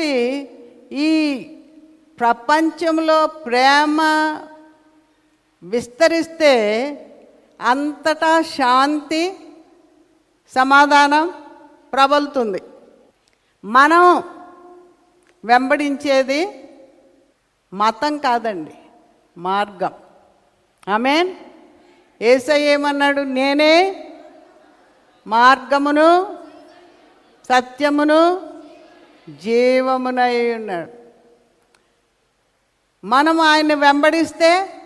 కాబట్టి ఈ ప్రపంచంలో ప్రేమ విస్తరిస్తే అంతటా శాంతి సమాధానం ప్రబలుతుంది. మనం వెంబడించేది మతం కాదండి మార్గం. ఆమెన్? ఏసై ఏమన్నాడు? నేనే మార్గమును సత్యమును జీవమునై ఉన్నాడు. మనం ఆయన్ని వెంబడిస్తే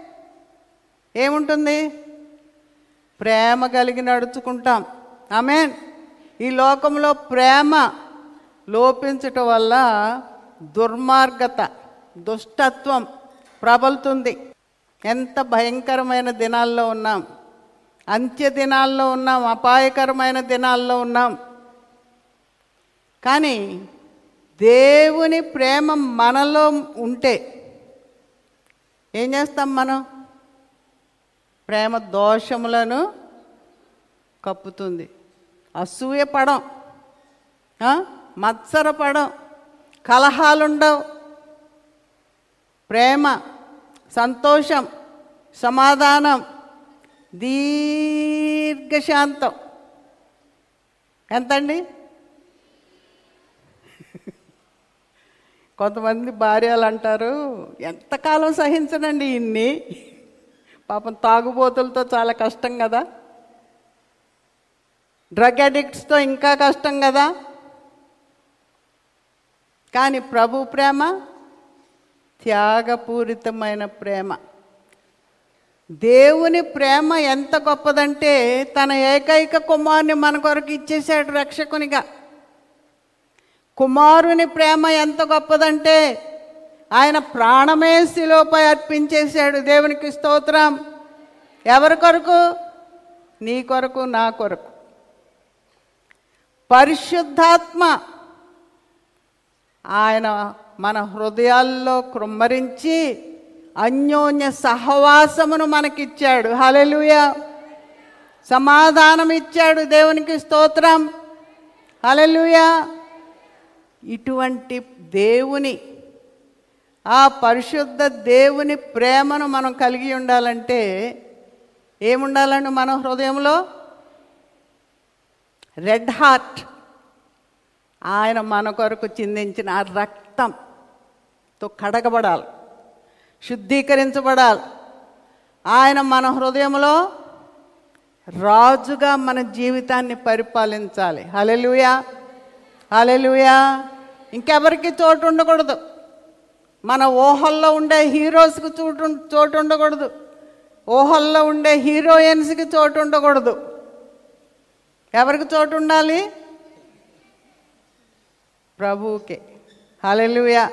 ఏముంటుంది? ప్రేమ కలిగి నడుచుకుంటాం. ఆమెన్. ఈ లోకంలో ప్రేమ లోపించటం వల్ల దుర్మార్గత దుష్టత్వం ప్రబలుతుంది. ఎంత భయంకరమైన దినాల్లో ఉన్నాం. అంత్య దినాల్లో ఉన్నాం. అపాయకరమైన దినాల్లో ఉన్నాం. కానీ దేవుని ప్రేమ మనలో ఉంటే ఏం చేస్తాం మనం? ప్రేమ దోషములను కప్పుతుంది. అసూయపడం మత్సర మత్సరపడం కలహాలుండవు. ప్రేమ సంతోషం సమాధానం దీర్ఘశాంతం. ఎంతండి? కొంతమంది భార్యలు అంటారు ఎంతకాలం సహించనండి ఇన్ని? పాపం తాగుబోతులతో చాలా కష్టం కదా. డ్రగ్ అడిక్ట్స్తో ఇంకా కష్టం కదా. కానీ ప్రభు ప్రేమ త్యాగపూరితమైన ప్రేమ. దేవుని ప్రేమ ఎంత గొప్పదంటే తన ఏకైక కుమారుని మన కొరకు ఇచ్చేశాడు రక్షకునిగా. కుమారుని ప్రేమ ఎంత గొప్పదంటే ఆయన ప్రాణమే శిలోపై అర్పించేశాడు దేవునికి స్తోత్రం. ఎవరి కొరకు? నీ కొరకు నా కొరకు. పరిశుద్ధాత్మ ఆయన మన హృదయాల్లో కృమ్మరించి అన్యోన్య సహవాసమును మనకిచ్చాడు. హలెలుయ సమాధానం ఇచ్చాడు దేవునికి స్తోత్రం. హలెలుయ ఇటువంటి దేవుని ఆ పరిశుద్ధ దేవుని ప్రేమను మనం కలిగి ఉండాలంటే ఏముండాలండి మన హృదయంలో? Red heart. ఆయన మన కొరకు చిందించిన ఆ రక్తంతో కడగబడాలి శుద్ధీకరించబడాలి. ఆయన మన హృదయంలో రాజుగా మన జీవితాన్ని పరిపాలించాలి. హలెలుయా హలెలుయా ఇంకెవరికి చోటు ఉండకూడదు మన ఊహల్లో ఉండే హీరోస్కి చోటు చోటు ఉండకూడదు ఊహల్లో ఉండే హీరోయిన్స్కి చోటు ఉండకూడదు ఎవరికి చోటు ఉండాలి ప్రభువుకే. హలెలుయా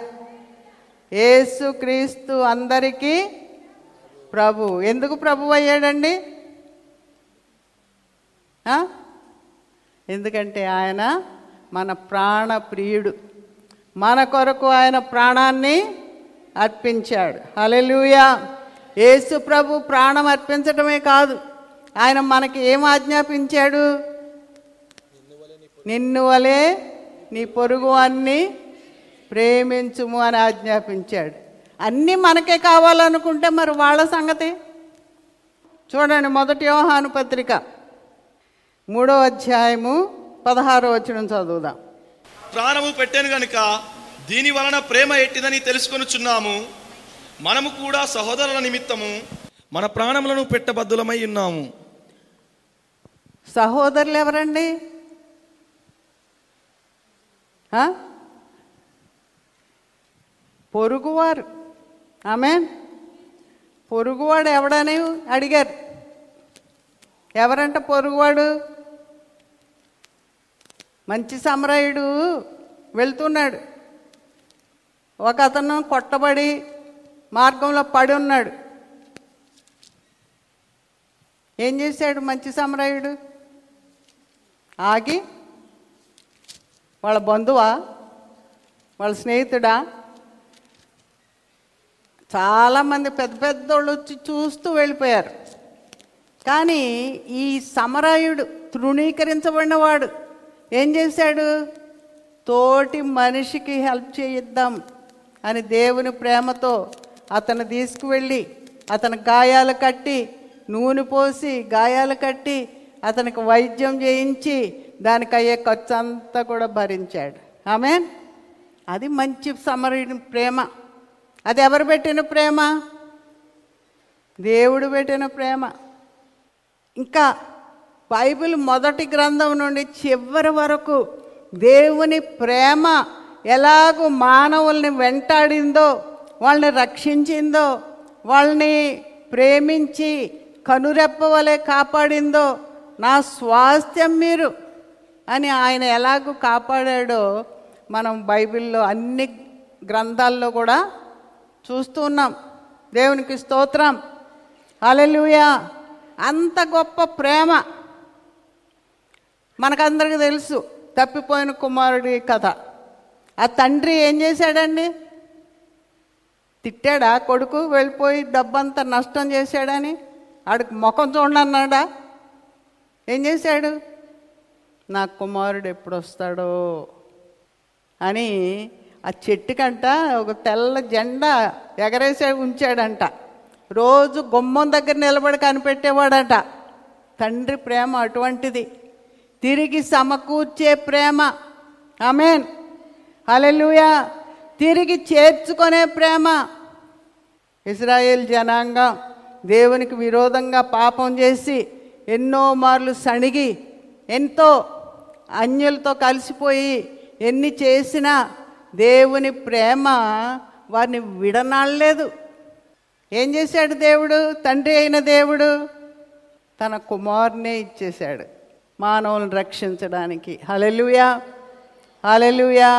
యేసు క్రీస్తు అందరికీ ప్రభు. ఎందుకు ప్రభు అయ్యాడండి? ఎందుకంటే ఆయన మన ప్రాణ ప్రియుడు. మన కొరకు ఆయన ప్రాణాన్ని అర్పించాడు. హలెలుయా యేసు ప్రభు ప్రాణం అర్పించటమే కాదు. ఆయన మనకి ఏం ఆజ్ఞాపించాడు? నిన్ను వలే నీ పొరుగు అన్ని ప్రేమించుము అని ఆజ్ఞాపించాడు. అన్నీ మనకే కావాలనుకుంటే మరి వాళ్ళ సంగతి? చూడండి మొదటి వ్యవహాను పత్రిక. మూడో అధ్యాయము పదహారో వచ్చిన చదువుదాం. ప్రాణము పెట్టాను గనుక దీని వలన ప్రేమ ఎట్టిదని తెలుసుకొనుచున్నాము. మనము కూడా సహోదరుల నిమిత్తము మన ప్రాణములను పెట్టబద్దులమై ఉన్నాము. సహోదరులు ఎవరండి? పొరుగువారు. ఆమె పొరుగువాడు ఎవడని అడిగారు? ఎవరంట పొరుగువాడు? మంచి సమరయుడు వెళ్తున్నాడు. ఒక అతను కొట్టబడి మార్గంలో పడి ఉన్నాడు. ఏం చేశాడు మంచి సమరయుడు? ఆగి వాళ్ళ బంధువా వాళ్ళ స్నేహితుడా? చాలామంది పెద్ద పెద్దోళ్ళు వచ్చి చూస్తూ వెళ్ళిపోయారు. కానీ ఈ సమరాయుడు తృణీకరించబడినవాడు ఏం చేశాడు? తోటి మనిషికి హెల్ప్ చేయిద్దాం అని దేవుని ప్రేమతో అతను తీసుకువెళ్ళి అతని గాయాలు కట్టి నూనె పోసి గాయాలు కట్టి అతనికి వైద్యం చేయించి దానికి అయ్యే ఖర్చు అంతా కూడా భరించాడు. ఆమె అది మంచి సమరుని ప్రేమ. అది ఎవరు పెట్టిన ప్రేమ? దేవుడు పెట్టిన ప్రేమ. ఇంకా బైబిల్ మొదటి గ్రంథం నుండి చివరి వరకు దేవుని ప్రేమ ఎలాగూ మానవుల్ని వెంటాడిందో వాళ్ళని రక్షించిందో వాళ్ళని ప్రేమించి కనురెప్ప వలె కాపాడిందో నా స్వాస్థ్యం మీరు అని ఆయన ఎలాగూ కాపాడాడో మనం బైబిల్లో అన్ని గ్రంథాల్లో కూడా చూస్తూ ఉన్నాం. దేవునికి స్తోత్రం. అలెలుయా అంత గొప్ప ప్రేమ. మనకందరికీ తెలుసు తప్పిపోయిన కుమారుడి కథ. ఆ తండ్రి ఏం చేశాడండి? తిట్టాడా? కొడుకు వెళ్ళిపోయి డబ్బంతా నష్టం చేశాడని? ఆడికి ముఖం చూడన్నాడా ఏం చేశాడు? నా కుమారుడు ఎప్పుడు వస్తాడో అని ఆ చెట్టుకంట ఒక తెల్ల జెండా ఎగరేసే ఉంచాడంట. రోజు గుమ్మం దగ్గర నిలబడి కనిపెట్టేవాడట. తండ్రి ప్రేమ అటువంటిది. తిరిగి సమకూర్చే ప్రేమ. ఆమెన్. హల్లెలూయా. తిరిగి చేర్చుకునే ప్రేమ. ఇస్రాయేల్ జనాంగం దేవునికి విరోధంగా పాపం చేసి ఎన్నో మార్లు సణిగి ఎంతో అన్యులతో కలిసిపోయి ఎన్ని చేసినా దేవుని ప్రేమ వారిని విడనాడలేదు. ఏం చేశాడు దేవుడు? తండ్రి అయిన దేవుడు తన కుమారునే ఇచ్చేశాడు. మానవులను రక్షించడానికి. హలెలుయా హలెలుయా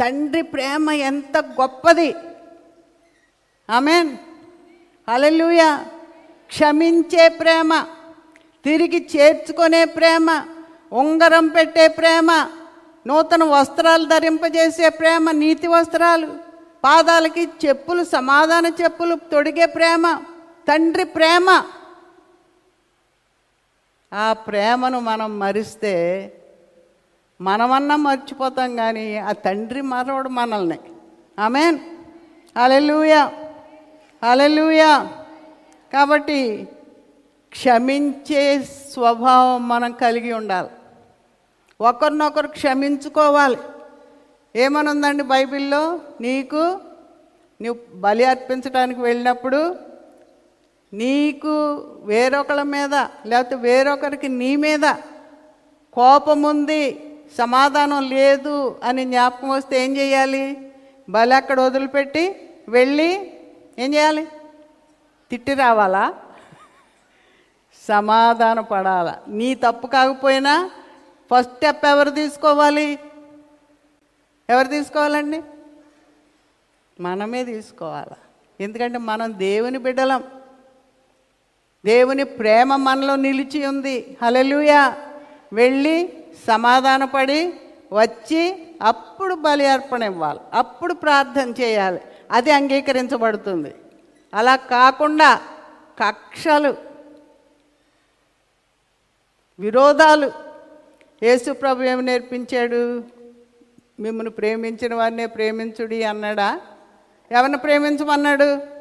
తండ్రి ప్రేమ ఎంత గొప్పది. ఆమెన్. హలెలుయా క్షమించే ప్రేమ తిరిగి చేర్చుకునే ప్రేమ ఉంగరం పెట్టే ప్రేమ నూతన వస్త్రాలు ధరింపజేసే ప్రేమ నీతి వస్త్రాలు పాదాలకి చెప్పులు సమాధాన చెప్పులు తొడిగే ప్రేమ తండ్రి ప్రేమ ఆ ప్రేమను మనం మరిస్తే మనమన్నా మర్చిపోతాం కానీ ఆ తండ్రి మరవడు మనల్ని. ఆమెన్. అలెలుయా అలెలుయా కాబట్టి క్షమించే స్వభావం మనం కలిగి ఉండాలి. ఒకరినొకరు క్షమించుకోవాలి. ఏమనుందండి బైబిల్లో? నీకు నువ్వు బలి అర్పించడానికి వెళ్ళినప్పుడు నీకు వేరొకళ్ళ మీద లేకపోతే వేరొకరికి నీ మీద కోపం ఉంది సమాధానం లేదు అని జ్ఞాపకం వస్తే ఏం చేయాలి? బలి అక్కడ వదిలిపెట్టి వెళ్ళి ఏం చేయాలి? తిట్టి రావాలా? సమాధాన పడాలా. నీ తప్పు కాకపోయినా ఫస్ట్ స్టెప్ ఎవరు తీసుకోవాలి? ఎవరు తీసుకోవాలండి? మనమే తీసుకోవాలి. ఎందుకంటే మనం దేవుని బిడ్డలం. దేవుని ప్రేమ మనలో నిలిచి ఉంది. హలలుయా వెళ్ళి సమాధానపడి వచ్చి అప్పుడు బలి అర్పణ ఇవ్వాలి. అప్పుడు ప్రార్థన చేయాలి. అది అంగీకరించబడుతుంది. అలా కాకుండా కక్షలు విరోధాలు. యేసుప్రభు ఏమి నేర్పించాడు? మిమ్మల్ని ప్రేమించిన వారినే ప్రేమించుడి అన్నాడా? ఎవరిని ప్రేమించమన్నాడు?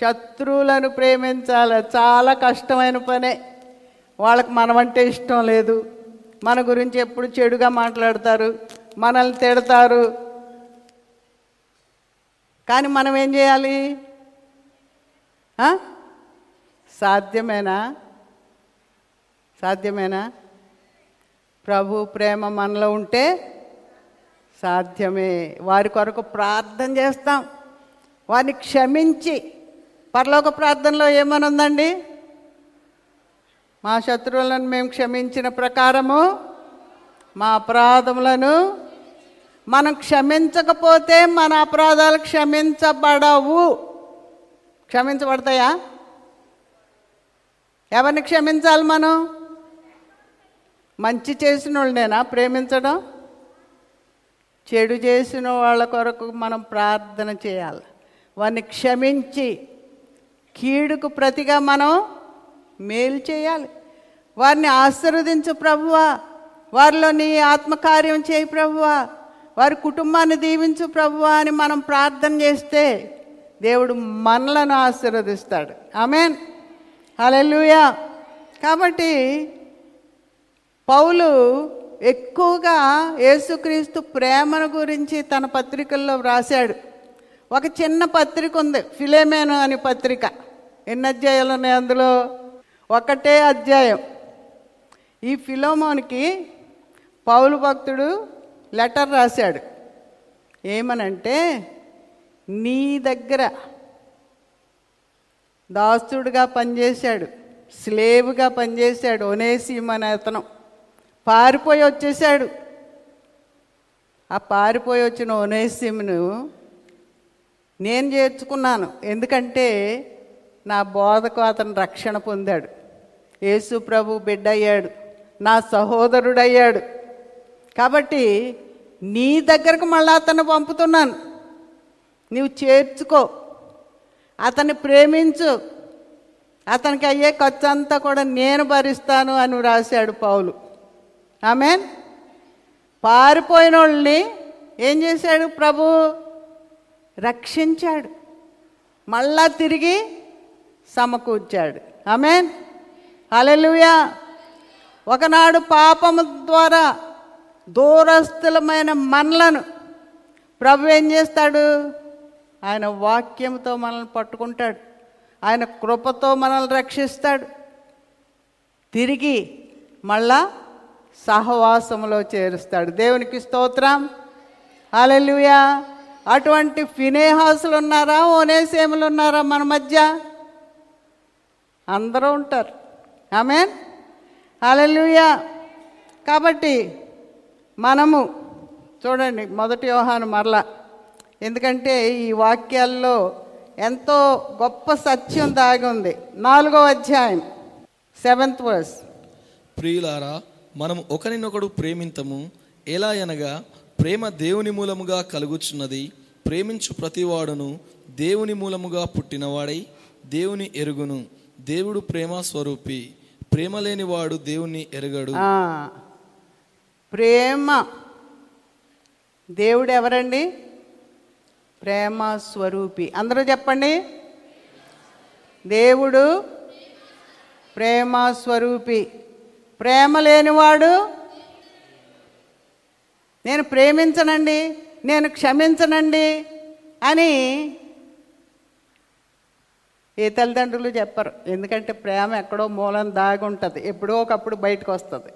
శత్రువులను ప్రేమించాలి. చాలా కష్టమైన పనే. వాళ్ళకి మనమంటే ఇష్టం లేదు. మన గురించి ఎప్పుడు చెడుగా మాట్లాడతారు. మనల్ని తిడతారు. కానీ మనం ఏం చేయాలి? సాధ్యమేనా? సాధ్యమేనా? ప్రభు ప్రేమ మనలో ఉంటే సాధ్యమే. వారి కొరకు ప్రార్థన చేస్తాం. వారిని క్షమించి పరలోక ప్రార్థనలో ఏమనుందండి? మా శత్రువులను మేము క్షమించిన ప్రకారము మా అపరాధములను మనం క్షమించకపోతే మన అపరాధాలు క్షమించబడవు. క్షమించబడతాయా? ఎవరిని క్షమించాలి మనం? మంచి చేసిన వాళ్ళనేనా ప్రేమించడం? చెడు చేసిన వాళ్ళ కొరకు మనం ప్రార్థన చేయాలి. వారిని క్షమించి కీడుకు ప్రతిగా మనం మేలు చేయాలి. వారిని ఆశీర్వదించు ప్రభువా. వారిలో నీ ఆత్మకార్యం చేయి ప్రభువా. వారి కుటుంబాన్ని దీవించు ప్రభువా అని మనం ప్రార్థన చేస్తే దేవుడు మనలను ఆశీర్వదిస్తాడు. ఆమెన్. హల్లెలూయా. కాబట్టి పౌలు ఎక్కువగా యేసుక్రీస్తు ప్రేమను గురించి తన పత్రికల్లో వ్రాశాడు. ఒక చిన్న పత్రిక ఉంది ఫిలేమేను అని పత్రిక. ఎన్ని అధ్యాయాలు ఉన్నాయి అందులో? ఒకటే అధ్యాయం. ఈ ఫిలోమోన్కి పౌలు భక్తుడు లెటర్ రాశాడు. ఏమనంటే నీ దగ్గర దాస్తుడుగా పనిచేశాడు స్లేవ్గా పనిచేశాడు ఒనేసిం అతను పారిపోయి వచ్చేసాడు ఆ పారిపోయి వచ్చిన ఒనేసిమును నేను చేర్చుకున్నాను. ఎందుకంటే నా బోధకు అతను రక్షణ పొందాడు. యేసు ప్రభు బిడ్డయ్యాడు. నా సహోదరుడయ్యాడు. కాబట్టి నీ దగ్గరకు మళ్ళీ అతను పంపుతున్నాను. నీవు చేర్చుకో. అతన్ని ప్రేమించు. అతనికి అయ్యే ఖర్చు అంతా కూడా నేను భరిస్తాను అని రాశాడు పౌలు. ఆమెన్? పారిపోయిన వాళ్ళని ఏం చేశాడు ప్రభు? రక్షించాడు. మళ్ళా తిరిగి సమకూర్చాడు. ఆమెన్. హల్లెలూయా. ఒకనాడు పాపము ద్వారా దూరస్థులమైన మనలను ప్రభు ఏం చేస్తాడు? ఆయన వాక్యంతో మనల్ని పట్టుకుంటాడు. ఆయన కృపతో మనల్ని రక్షిస్తాడు. తిరిగి మళ్ళా సహవాసంలో చేరుస్తాడు. దేవునికి స్తోత్రం. హల్లెలూయా. అటువంటి ఫినేహాసులు ఉన్నారా? ఓనేసేములు ఉన్నారా మన మధ్య? అందరూ ఉంటారు. ఆమెన్? హల్లెలూయా. కాబట్టి మనము చూడండి మొదటి వ్యవహారం మరలా. ఎందుకంటే ఈ వాక్యాల్లో ఎంతో గొప్ప సత్యం దాగి ఉంది. నాలుగో అధ్యాయం సెవెంత్ వర్స్. ప్రియులారా మనం ఒకరినొకడు ప్రేమింతము ఎలా అనగా ప్రేమ దేవుని మూలముగా కలుగుచున్నది ప్రేమించు ప్రతివాడును దేవుని మూలముగా పుట్టినవాడై దేవుని ఎరుగును. దేవుడు ప్రేమ స్వరూపి. ప్రేమ లేనివాడు దేవుణ్ణి ఎరగడు. ప్రేమ. దేవుడు ఎవరండి ప్రేమ స్వరూపి. అందరూ చెప్పండి. దేవుడు ప్రేమ స్వరూపి. ప్రేమ లేనివాడు? నేను ప్రేమించనండి. నేను క్షమించనండి. అని ఏ తల్లిదండ్రులు చెప్పరు. ఎందుకంటే ప్రేమ ఎక్కడో మూలం దాగి ఉంటుంది ఎప్పుడో ఒకప్పుడు బయటకు వస్తుంది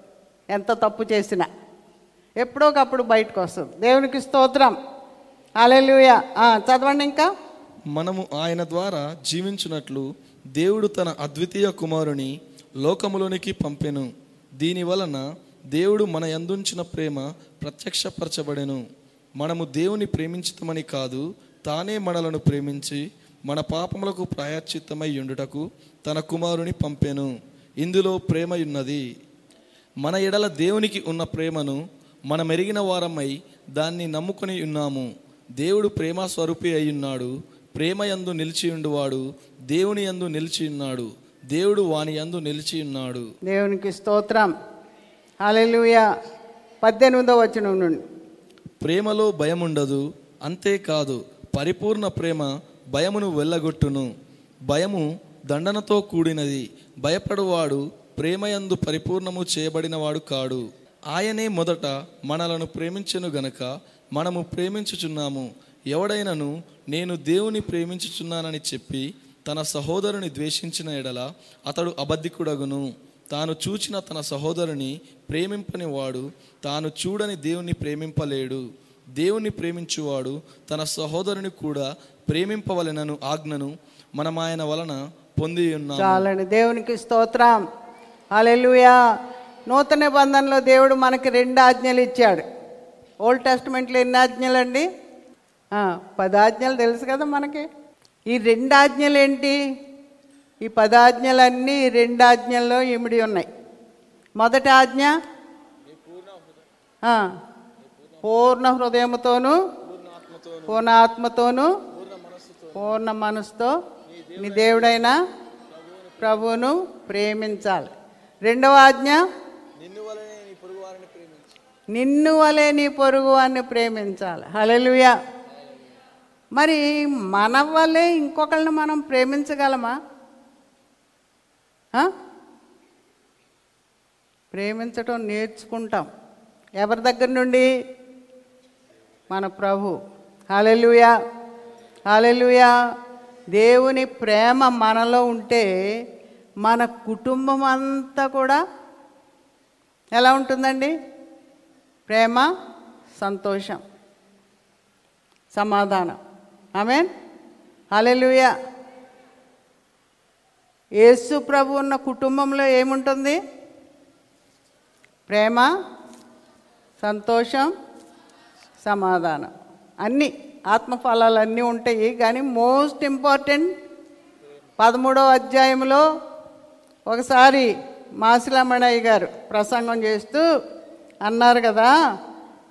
ఎంత తప్పు చేసినా ఎప్పుడో ఒకప్పుడు బయటకు వస్తుంది దేవునికి స్తోత్రం. అలెలుయ చదవండి ఇంకా. మనము ఆయన ద్వారా జీవించినట్లు దేవుడు తన అద్వితీయ కుమారుని లోకములోనికి పంపెను. దీని వలన దేవుడు మన ఎందుంచిన ప్రేమ ప్రత్యక్షపరచబడెను. మనము దేవుని ప్రేమించుతామని కాదు తానే మనలను ప్రేమించి మన పాపములకు ప్రాయశ్చిత్తమై ఉండుటకు తన కుమారుని పంపెను. ఇందులో ప్రేమ ఉన్నది మన ఎడల దేవునికి ఉన్న ప్రేమను మనం ఎరిగిన వారమై దాన్ని నమ్ముకొని ఉన్నాము. దేవుడు ప్రేమ స్వరూపి అయి ఉన్నాడు ప్రేమ యందు నిలిచి ఉండువాడు దేవుని యందు నిలిచి ఉన్నాడు దేవుడు వాని యందు నిలిచి ఉన్నాడు దేవునికి స్తోత్రం. అలెలుయ పద్దెనిమిదో వచనం నుండి. ప్రేమలో భయం ఉండదు అంతేకాదు పరిపూర్ణ ప్రేమ భయమును వెళ్ళగొట్టును. భయము దండనతో కూడినది. భయపడువాడు ప్రేమయందు పరిపూర్ణము చేయబడినవాడు కాడు. ఆయనే మొదట మనలను ప్రేమించను గనక మనము ప్రేమించుచున్నాము. ఎవడైనను నేను దేవుని ప్రేమించుచున్నానని చెప్పి తన సహోదరుని ద్వేషించిన ఎడల అతడు అబద్ధికుడగును. తాను చూచిన తన సహోదరుని ప్రేమింపని వాడు తాను చూడని దేవుని ప్రేమింపలేడు. దేవుని ప్రేమించువాడు తన సహోదరుని కూడా ప్రేమింపవలెనను ఆజ్ఞను మనం ఆయన వలన పొంది ఉన్నాము. చాలండి. దేవునికి స్తోత్రం. అలెలుయా నూతన నిబంధనలో దేవుడు మనకి రెండు ఆజ్ఞలు ఇచ్చాడు. ఓల్డ్ టెస్ట్మెంట్లో ఎన్ని ఆజ్ఞలు అండి పదాజ్ఞలు తెలుసు కదా మనకి. ఈ రెండు ఆజ్ఞలు ఏంటి ఈ పదాజ్ఞలన్నీ రెండు ఆజ్ఞల్లో ఇమిడి ఉన్నాయి. మొదటి ఆజ్ఞ? పూర్ణ హృదయముతోను పూర్ణ ఆత్మతోను పూర్ణ మనసుతో నీ దేవుడైన ప్రభువును ప్రేమించాలి. రెండవ ఆజ్ఞ నిన్ను వలే నీ పొరుగు అని ప్రేమించాలి. హల్లెలూయా. మరి మన వల్లే ఇంకొకరిని మనం ప్రేమించగలమా? ప్రేమించటం నేర్చుకుంటాం. ఎవరి దగ్గర నుండి? మన ప్రభు. హాలెలుయా హాలెలుయా దేవుని ప్రేమ మనలో ఉంటే మన కుటుంబం అంతా కూడా ఎలా ఉంటుందండి? ప్రేమ సంతోషం సమాధానం. ఆమెన్. హాలెలుయా యేసు ప్రభు ఉన్న కుటుంబంలో ఏముంటుంది? ప్రేమ సంతోషం సమాధానం. అన్నీ ఆత్మఫలాలు అన్నీ ఉంటాయి కానీ మోస్ట్ ఇంపార్టెంట్ పదమూడవ అధ్యాయంలో ఒకసారి మాసిలమణయ్య గారు ప్రసంగం చేస్తూ అన్నారు కదా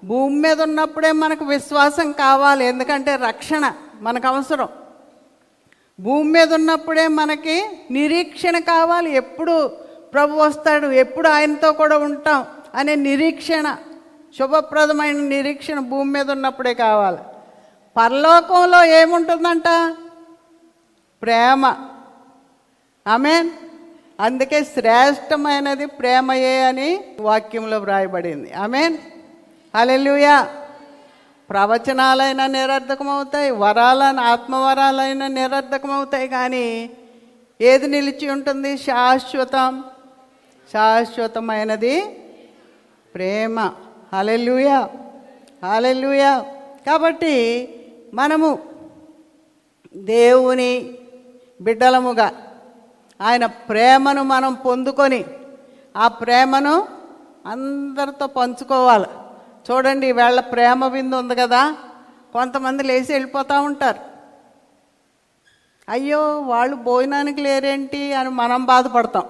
భూమి మీద ఉన్నప్పుడే మనకు విశ్వాసం కావాలి ఎందుకంటే రక్షణ మనకు అవసరం. భూమి మీద ఉన్నప్పుడే మనకి నిరీక్షణ కావాలి ఎప్పుడు ప్రభు వస్తాడు ఎప్పుడు ఆయనతో కూడా ఉంటాం అనే నిరీక్షణ శుభప్రదమైన నిరీక్షణ భూమి మీద ఉన్నప్పుడే కావాలి. పరలోకంలో ఏముంటుందంట? ప్రేమ. ఆమెన్? అందుకే శ్రేష్టమైనది ప్రేమయే అని వాక్యంలో వ్రాయబడింది. ఆమెన్? అలెలుయా ప్రవచనాలైనా నిరర్ధకమవుతాయి వరాలైన ఆత్మవరాలైనా నిరర్ధకమవుతాయి కానీ ఏది నిలిచి ఉంటుంది? శాశ్వతం. శాశ్వతమైనది ప్రేమ. Hallelujah hallelujah. కాబట్టి మనము దేవుని బిడ్డలముగా ఆయన ప్రేమను మనం పొందుకొని ఆ ప్రేమను అందరితో పంచుకోవాలి. చూడండి వీళ్ళ ప్రేమ బిందు ఉంది కదా కొంతమంది లేచి వెళ్ళిపోతూ ఉంటారు. అయ్యో వాళ్ళు భోజనానికి లేరేంటి అని మనం బాధపడతాం.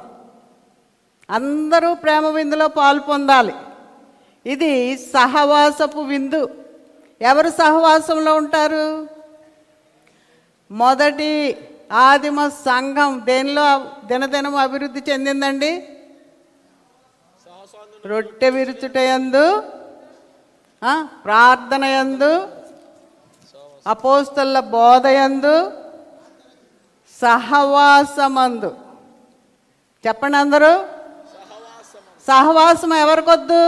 అందరూ ప్రేమ విందులో పాలు పొందాలి. ఇది సహవాసపు విందు. ఎవరు సహవాసంలో ఉంటారు? మొదటి ఆదిమ సంఘం దేనిలో దినదినం అభివృద్ధి చెందిందండి? రొట్టె విరుచుటయందు ప్రార్థనయందు ప్రార్థన యందు అపోస్తల బోధయందు సహవాసమందు. చెప్పండి అందరూ. సహవాసం ఎవరికొద్దు?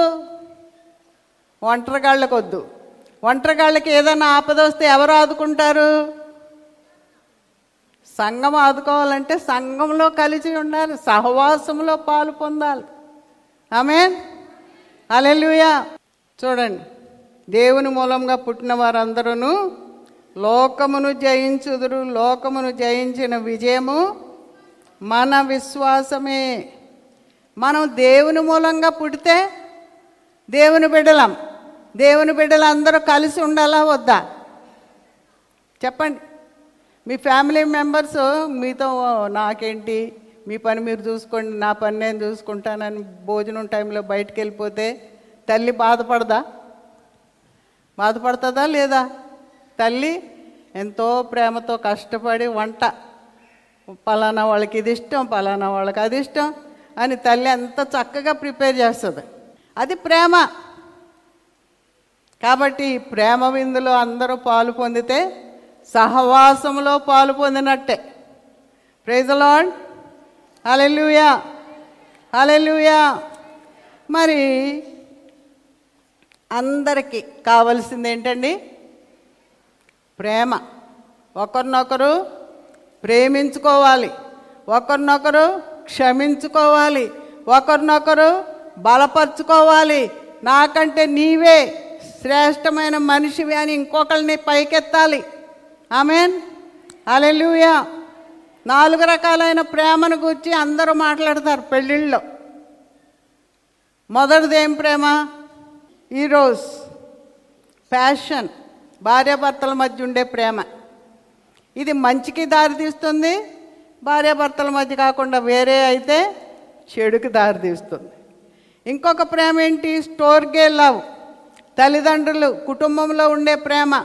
ఒంటరిగాళ్ళకొద్దు. ఒంటరిగాళ్ళకి ఏదైనా ఆపద వస్తే ఎవరు ఆదుకుంటారు? సంఘం ఆదుకోవాలంటే సంఘంలో కలిసి ఉండాలి సహవాసంలో పాలు పొందాలి. ఆమె అలెలుయా చూడండి దేవుని మూలంగా పుట్టిన వారందరూ లోకమును జయించుదురు లోకమును జయించిన విజయము మన విశ్వాసమే. మనం దేవుని మూలంగా పుడితే దేవుని బిడ్డలం. దేవుని బిడ్డలు అందరూ కలిసి ఉండాలా వద్దా? చెప్పండి. మీ ఫ్యామిలీ మెంబర్స్ మీతో నాకేంటి? మీ పని మీరు చూసుకోండి నా పని నేను చూసుకుంటానని భోజనం టైంలో బయటికి వెళ్ళిపోతే తల్లి బాధపడదా? బాధపడుతుందా లేదా? తల్లి ఎంతో ప్రేమతో కష్టపడి వంట. పలానా వాళ్ళకి ఇది ఇష్టం పలానా వాళ్ళకి అది ఇష్టం అని తల్లి ఎంత చక్కగా ప్రిపేర్ చేస్తుంది. అది ప్రేమ. కాబట్టి ప్రేమ విందులో అందరూ పాలు పొందితే సహవాసంలో పాలు పొందినట్టే. ప్రైజలాడ్ అలెలుయా అలెలుయా మరి అందరికీ కావలసింది ఏంటండి? ప్రేమ. ఒకరినొకరు ప్రేమించుకోవాలి. ఒకరినొకరు క్షమించుకోవాలి. ఒకరినొకరు బలపరుచుకోవాలి. నాకంటే నీవే శ్రేష్టమైన మనిషివి అని ఇంకొకరిని పైకెత్తాలి. ఆమెన్? అలెలుయా నాలుగు రకాలైన ప్రేమను గురించి అందరూ మాట్లాడతారు పెళ్ళిళ్ళలో. మొదటిది ఏం ప్రేమ? ఈరోజ్. ప్యాషన్. భార్యాభర్తల మధ్య ఉండే ప్రేమ. ఇది మంచికి దారితీస్తుంది భార్యాభర్తల మధ్య కాకుండా వేరే అయితే చెడుకి దారితీస్తుంది ఇంకొక ప్రేమ ఏంటి? Storge love. తల్లిదండ్రులు కుటుంబంలో ఉండే ప్రేమ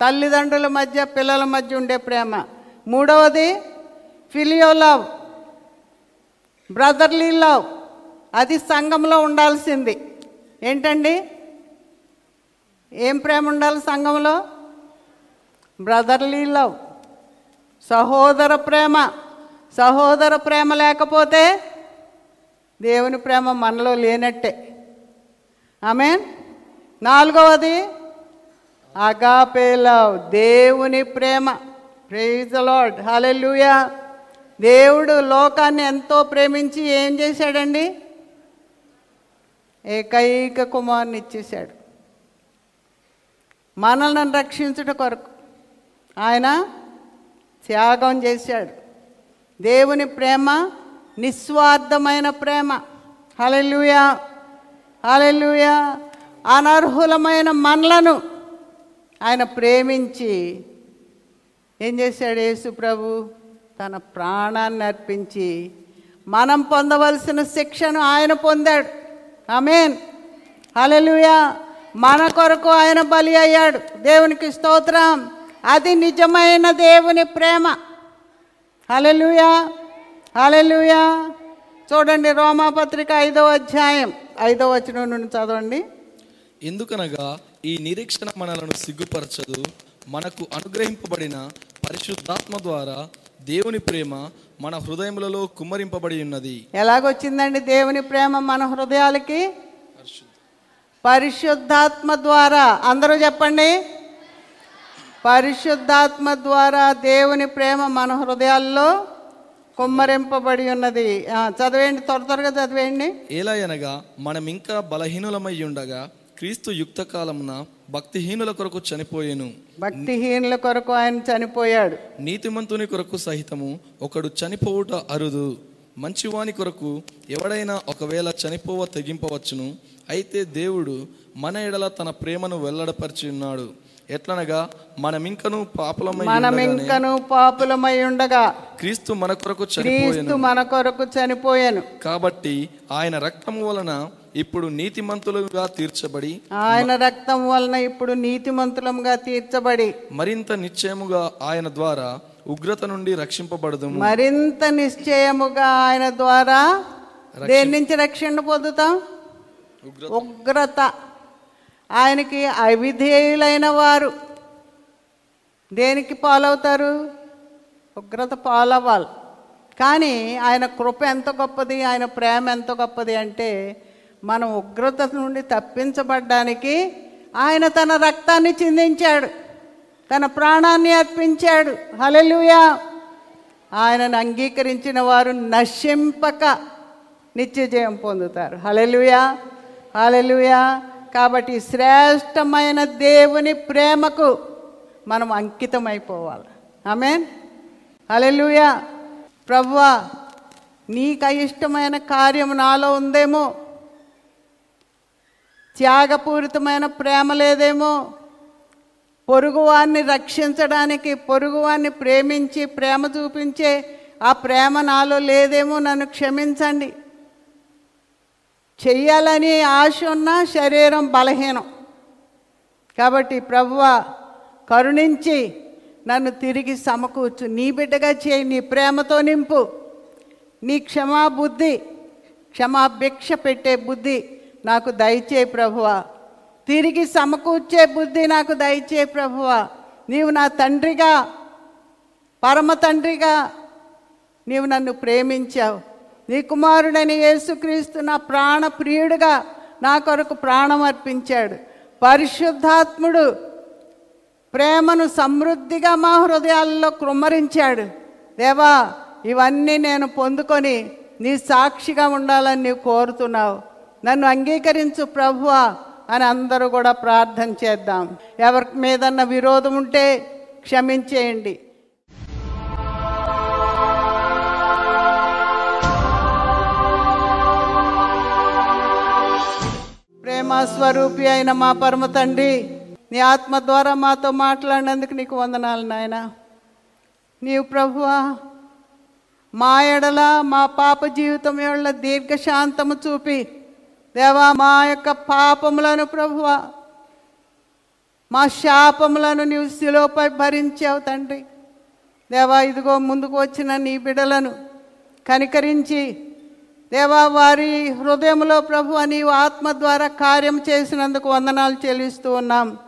తల్లిదండ్రుల మధ్య పిల్లల మధ్య ఉండే ప్రేమ. మూడవది ఫిలియో లవ్ బ్రదర్లీ లవ్. అది సంఘంలో ఉండాల్సింది. ఏంటండి? ఏం ప్రేమ ఉండాలి సంఘంలో? Brotherly love. సహోదర ప్రేమ. సహోదర ప్రేమ లేకపోతే దేవుని ప్రేమ మనలో లేనట్టే. ఆమెన్? నాలుగవది అగాపే లవ్ దేవుని ప్రేమ. ప్రేజ్ లాడ్ హల్లెలూయా దేవుడు లోకాన్ని ఎంతో ప్రేమించి ఏం చేశాడండి? ఏకైక కుమారుని ఇచ్చేశాడు. మనల్ని రక్షించుట కొరకు ఆయన త్యాగం చేశాడు. దేవుని ప్రేమ నిస్వార్థమైన ప్రేమ. హలెలుయా హలెలుయా అనర్హులమైన మనలను ఆయన ప్రేమించి ఏం చేశాడు యేసు ప్రభు? తన ప్రాణాన్ని అర్పించి మనం పొందవలసిన శిక్షను ఆయన పొందాడు. ఆమెన్. హల్లెలూయా. మన కొరకు ఆయన బలి అయ్యాడు. దేవునికి స్తోత్రం. అది నిజమైన దేవుని ప్రేమ. హల్లెలూయా. హల్లెలూయా. చూడండి రోమాపత్రిక ఐదో అధ్యాయం. ఐదో వచనం నుండి చదవండి. ఎందుకనగా ఈ నిరీక్షణ మనలను సిగ్గుపరచదు మనకు అనుగ్రహింపబడిన పరిశుద్ధాత్మ ద్వారా దేవుని ప్రేమ మన హృదయములలో కుమ్మరింపబడి ఉన్నది. ఎలాగొచ్చిందండి దేవుని ప్రేమ మన హృదయాలకి? పరిశుద్ధాత్మ ద్వారా. అందరూ చెప్పండి. పరిశుద్ధాత్మ ద్వారా దేవుని ప్రేమ మన హృదయాల్లో కుమ్మరింపబడి ఉన్నది. చదివేయండి త్వర త్వరగా చదివేయండి. ఏలయనగా మనం ఇంకా బలహీనులమై ఉండగా క్రీస్తు యుక్త కాలమున భక్తిహీనుల కొరకు చనిపోయెను. భక్తిహీనుల కొరకు ఆయన చనిపోయాడు. నీతిమంతుని కొరకు సహితము ఒకడు చనిపోవుట అరుదు. మంచివాని కొరకు ఎవడైనా ఒకవేళ చనిపోవ తెగింపవచ్చును అయితే దేవుడు మన ఎడల తన ప్రేమను వెల్లడపరిచి ఉన్నాడు. ఎట్లనగా మనమింకను పాపులమై మనం ఉండగానే ఇంకను పాపులమై ఉండగా క్రీస్తు మన కొరకు చనిపోయెను. క్రీస్తు మన కొరకు చనిపోయాను. కాబట్టి ఆయన రక్తము వలన ఇప్పుడు నీతిమంతులుగా తీర్చబడి ఆయన రక్తం వలన ఇప్పుడు నీతిమంతులముగా తీర్చబడి మరింత నిశ్చయముగా ఆయన ద్వారా ఉగ్రత నుండి రక్షింపబడదుము. మరింత నిశ్చయముగా ఆయన ద్వారా దేని నుంచి రక్షణ పొందుతాం? ఉగ్రత. ఉగ్రత. ఆయనకి అవిధేయులైన వారు. దేనికి పాలవుతారు? ఉగ్రత పాలవ్వాలి. కానీ ఆయన కృప ఎంత గొప్పది? ఆయన ప్రేమ ఎంత గొప్పది అంటే మన ఉగ్రత నుండి తప్పించబడ్డానికి ఆయన తన రక్తాన్ని చిందించాడు. తన ప్రాణాన్ని అర్పించాడు. హలలుయా ఆయనను అంగీకరించిన వారు నశింపక నిత్యజయం పొందుతారు. హలలుయా హలలుయా కాబట్టి శ్రేష్టమైన దేవుని ప్రేమకు మనం అంకితమైపోవాలి. ఆమెన్. హలలుయా ప్రవ్వా నీకు అయిష్టమైన కార్యం నాలో ఉందేమో. త్యాగపూరితమైన ప్రేమ లేదేమో. పొరుగువాన్ని రక్షించడానికి పొరుగువాన్ని ప్రేమించి ప్రేమ చూపించే ఆ ప్రేమ నాలో లేదేమో నన్ను క్షమించండి. చెయ్యాలని ఆశ ఉన్న శరీరం బలహీనం. కాబట్టి ప్రభువ కరుణించి నన్ను తిరిగి సమకూర్చు. నీ బిడ్డగా చేయి నీ ప్రేమతో నింపు. నీ క్షమాబుద్ధి క్షమాభిక్ష పెట్టే బుద్ధి నాకు దయచే ప్రభువ. తిరిగి సమకూర్చే బుద్ధి నాకు దయచే ప్రభువ. నీవు నా తండ్రిగా పరమ తండ్రిగా నీవు నన్ను ప్రేమించావు. నీ కుమారుడని యేసుక్రీస్తు నా ప్రాణ ప్రియుడుగా నా కొరకు ప్రాణం అర్పించాడు. పరిశుద్ధాత్ముడు ప్రేమను సమృద్ధిగా మా హృదయాల్లో కృమ్మరించాడు. దేవా ఇవన్నీ నేను పొందుకొని నీ సాక్షిగా ఉండాలని నీవు కోరుతున్నావు. నన్ను అంగీకరించు ప్రభువా అని అందరూ కూడా ప్రార్థన చేద్దాం. ఎవరి మీదన్న విరోధం ఉంటే క్షమించేయండి. ప్రేమ స్వరూపి అయిన మా పరమ తండ్రి నీ ఆత్మ ద్వారా మాతో మాట్లాడినందుకు నీకు వందనాలు నాయన. నీవు ప్రభువా మా ఎడల మా పాప జీవితం ఎడల దీర్ఘశాంతము చూపి దేవా మా యొక్క పాపములను ప్రభువ మా శాపములను నీవు శిలోపై భరించావు తండ్రి. దేవా ఇదిగో ముందుకు వచ్చిన నీ బిడలను కనికరించి దేవా వారి హృదయంలో ప్రభు నీవు ఆత్మ ద్వారా కార్యం చేసినందుకు వందనాలు చెల్లిస్తూ ఉన్నాం.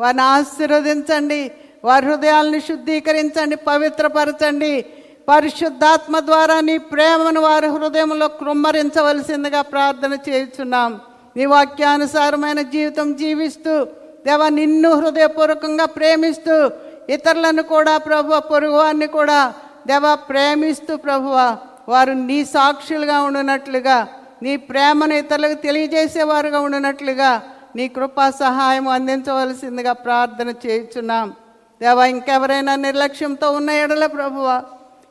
వారిని ఆశీర్వదించండి వారి హృదయాలను శుద్ధీకరించండి పవిత్రపరచండి పరిశుద్ధాత్మ ద్వారా నీ ప్రేమను వారి హృదయంలో కృమ్మరించవలసిందిగా ప్రార్థన చేయుచున్నాం. నీ వాక్యానుసారమైన జీవితం జీవిస్తూ దేవ నిన్ను హృదయపూర్వకంగా ప్రేమిస్తూ ఇతరులను కూడా ప్రభు పొరుగువారిని కూడా దేవ ప్రేమిస్తూ ప్రభువ వారు నీ సాక్షులుగా ఉండినట్లుగా నీ ప్రేమను ఇతరులకు తెలియజేసేవారుగా ఉండినట్లుగా నీ కృపా సహాయం అందించవలసిందిగా ప్రార్థన చేయుచున్నాం. దేవా ఇంకెవరైనా నిర్లక్ష్యంతో ఉన్న ఎడల ప్రభువ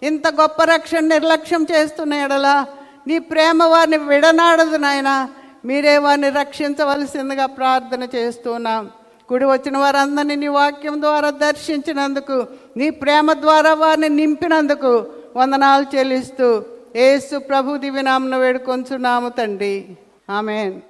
ఇంత గొప్ప రక్షణ నిర్లక్ష్యం చేస్తున్న ఎడలా నీ ప్రేమ వారిని విడనాడదు నాయన. మీరే వారిని రక్షించవలసిందిగా ప్రార్థన చేస్తున్నాం. కుడి వచ్చిన వారందరినీ నీ వాక్యం ద్వారా దర్శించినందుకు నీ ప్రేమ ద్వారా వారిని నింపినందుకు వందనాలు చెల్లిస్తూ ఏసు ప్రభు దివినామను వేడుకొంచున్నాము తండ్రి. ఆమెన్.